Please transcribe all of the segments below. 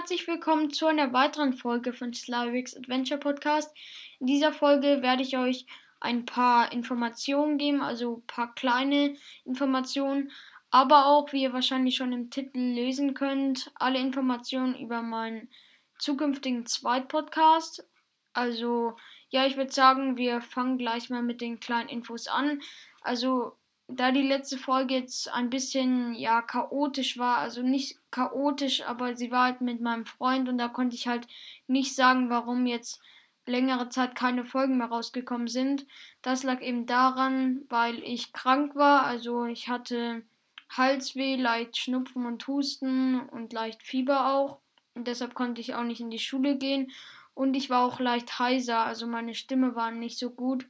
herzlich willkommen zu einer weiteren Folge von Slavix Adventure Podcast. In dieser Folge werde ich euch ein paar Informationen geben, also ein paar kleine Informationen, aber auch, wie ihr wahrscheinlich schon im Titel lesen könnt, alle Informationen über meinen zukünftigen Zweitpodcast. Also, ja, ich würde sagen, wir fangen gleich mal mit den kleinen Infos an. Also, da die letzte Folge jetzt ein bisschen ja chaotisch war, also nicht chaotisch, aber sie war halt mit meinem Freund und da konnte ich halt nicht sagen, warum jetzt längere Zeit keine Folgen mehr rausgekommen sind. Das lag eben daran, weil ich krank war, also ich hatte Halsweh, leicht Schnupfen und Husten und leicht Fieber auch und deshalb konnte ich auch nicht in die Schule gehen und ich war auch leicht heiser, also meine Stimme war nicht so gut,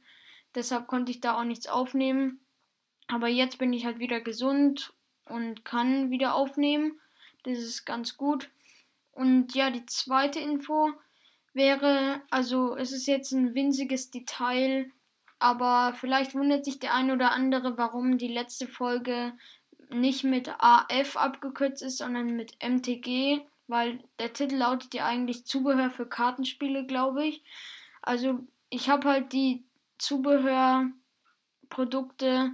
deshalb konnte ich da auch nichts aufnehmen. Aber jetzt bin ich halt wieder gesund und kann wieder aufnehmen. Das ist ganz gut. Und ja, die zweite Info wäre, also es ist jetzt ein winziges Detail, aber vielleicht wundert sich der ein oder andere, warum die letzte Folge nicht mit AF abgekürzt ist, sondern mit MTG, weil der Titel lautet ja eigentlich Zubehör für Kartenspiele, glaube ich. Also ich habe halt die Zubehörprodukte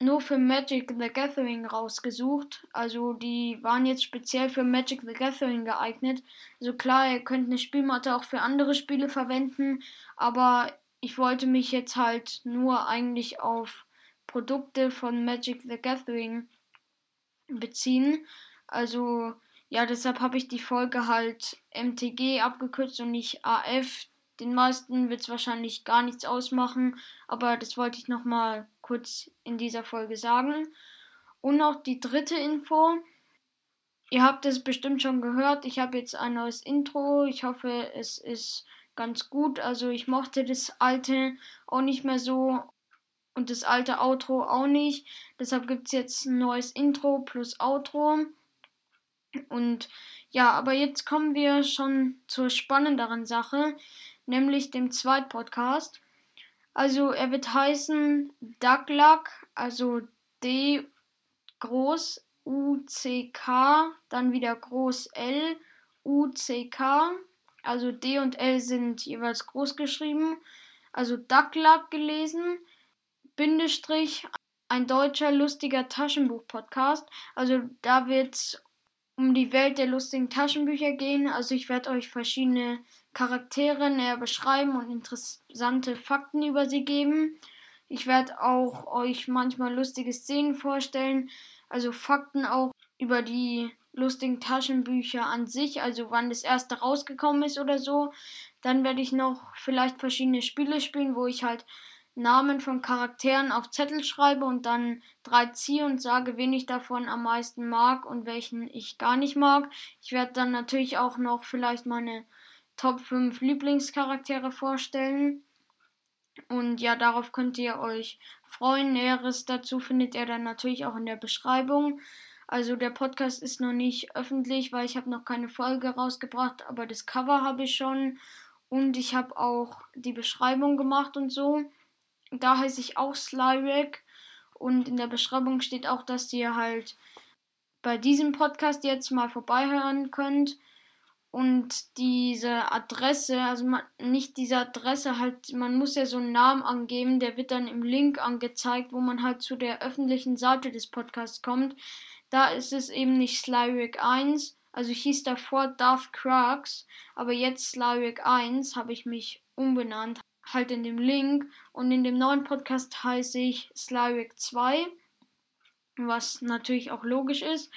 nur für Magic the Gathering rausgesucht. Also die waren jetzt speziell für Magic the Gathering geeignet. Also klar, ihr könnt eine Spielmatte auch für andere Spiele verwenden, aber ich wollte mich jetzt halt nur eigentlich auf Produkte von Magic the Gathering beziehen. Also ja, deshalb habe ich die Folge halt MTG abgekürzt und nicht AF. Den meisten wird es wahrscheinlich gar nichts ausmachen, aber das wollte ich nochmal kurz in dieser Folge sagen. Und noch die dritte Info. Ihr habt es bestimmt schon gehört. Ich habe jetzt ein neues Intro. Ich hoffe, es ist ganz gut. Also ich mochte das alte auch nicht mehr so und das alte Outro auch nicht. Deshalb gibt es jetzt ein neues Intro plus Outro. Und ja, aber jetzt kommen wir schon zur spannenderen Sache nämlich dem Zweitpodcast. Also er wird heißen Duckluck, also D groß U C K, dann wieder groß L U C K. Also D und L sind jeweils groß geschrieben. Also Duckluck gelesen. Bindestrich ein deutscher lustiger Taschenbuch-Podcast. Also da wird es um die Welt der lustigen Taschenbücher gehen. Also ich werde euch verschiedene Charaktere näher beschreiben und interessante Fakten über sie geben. Ich werde auch euch manchmal lustige Szenen vorstellen, also Fakten auch über die lustigen Taschenbücher an sich, also wann das erste rausgekommen ist oder so. Dann werde ich noch vielleicht verschiedene Spiele spielen, wo ich halt Namen von Charakteren auf Zettel schreibe und dann drei ziehe und sage, wen ich davon am meisten mag und welchen ich gar nicht mag. Ich werde dann natürlich auch noch vielleicht meine Top 5 Lieblingscharaktere vorstellen. Und ja, darauf könnt ihr euch freuen. Näheres dazu findet ihr dann natürlich auch in der Beschreibung. Also der Podcast ist noch nicht öffentlich, weil ich habe noch keine Folge rausgebracht, aber das Cover habe ich schon und ich habe auch die Beschreibung gemacht und so. Da heiße ich auch Slyric und in der Beschreibung steht auch, dass ihr halt bei diesem Podcast jetzt mal vorbeihören könnt. Und diese Adresse, also man, nicht diese Adresse, halt, man muss ja so einen Namen angeben, der wird dann im Link angezeigt, wo man halt zu der öffentlichen Seite des Podcasts kommt. Da ist es eben nicht Slyric 1, also hieß davor Darth Crux, aber jetzt Slyric 1 habe ich mich umbenannt, halt in dem Link. Und in dem neuen Podcast heiße ich Slyric 2, was natürlich auch logisch ist.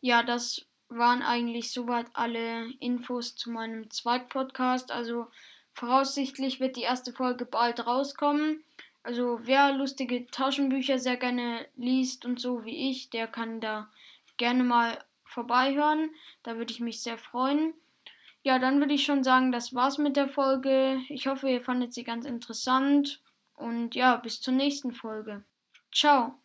Ja, das waren eigentlich soweit alle Infos zu meinem Zweitpodcast. Also voraussichtlich wird die erste Folge bald rauskommen. Also wer lustige Taschenbücher sehr gerne liest und so wie ich, der kann da gerne mal vorbeihören. Da würde ich mich sehr freuen. Ja, dann würde ich schon sagen, das war's mit der Folge. Ich hoffe, ihr fandet sie ganz interessant. Und ja, bis zur nächsten Folge. Ciao.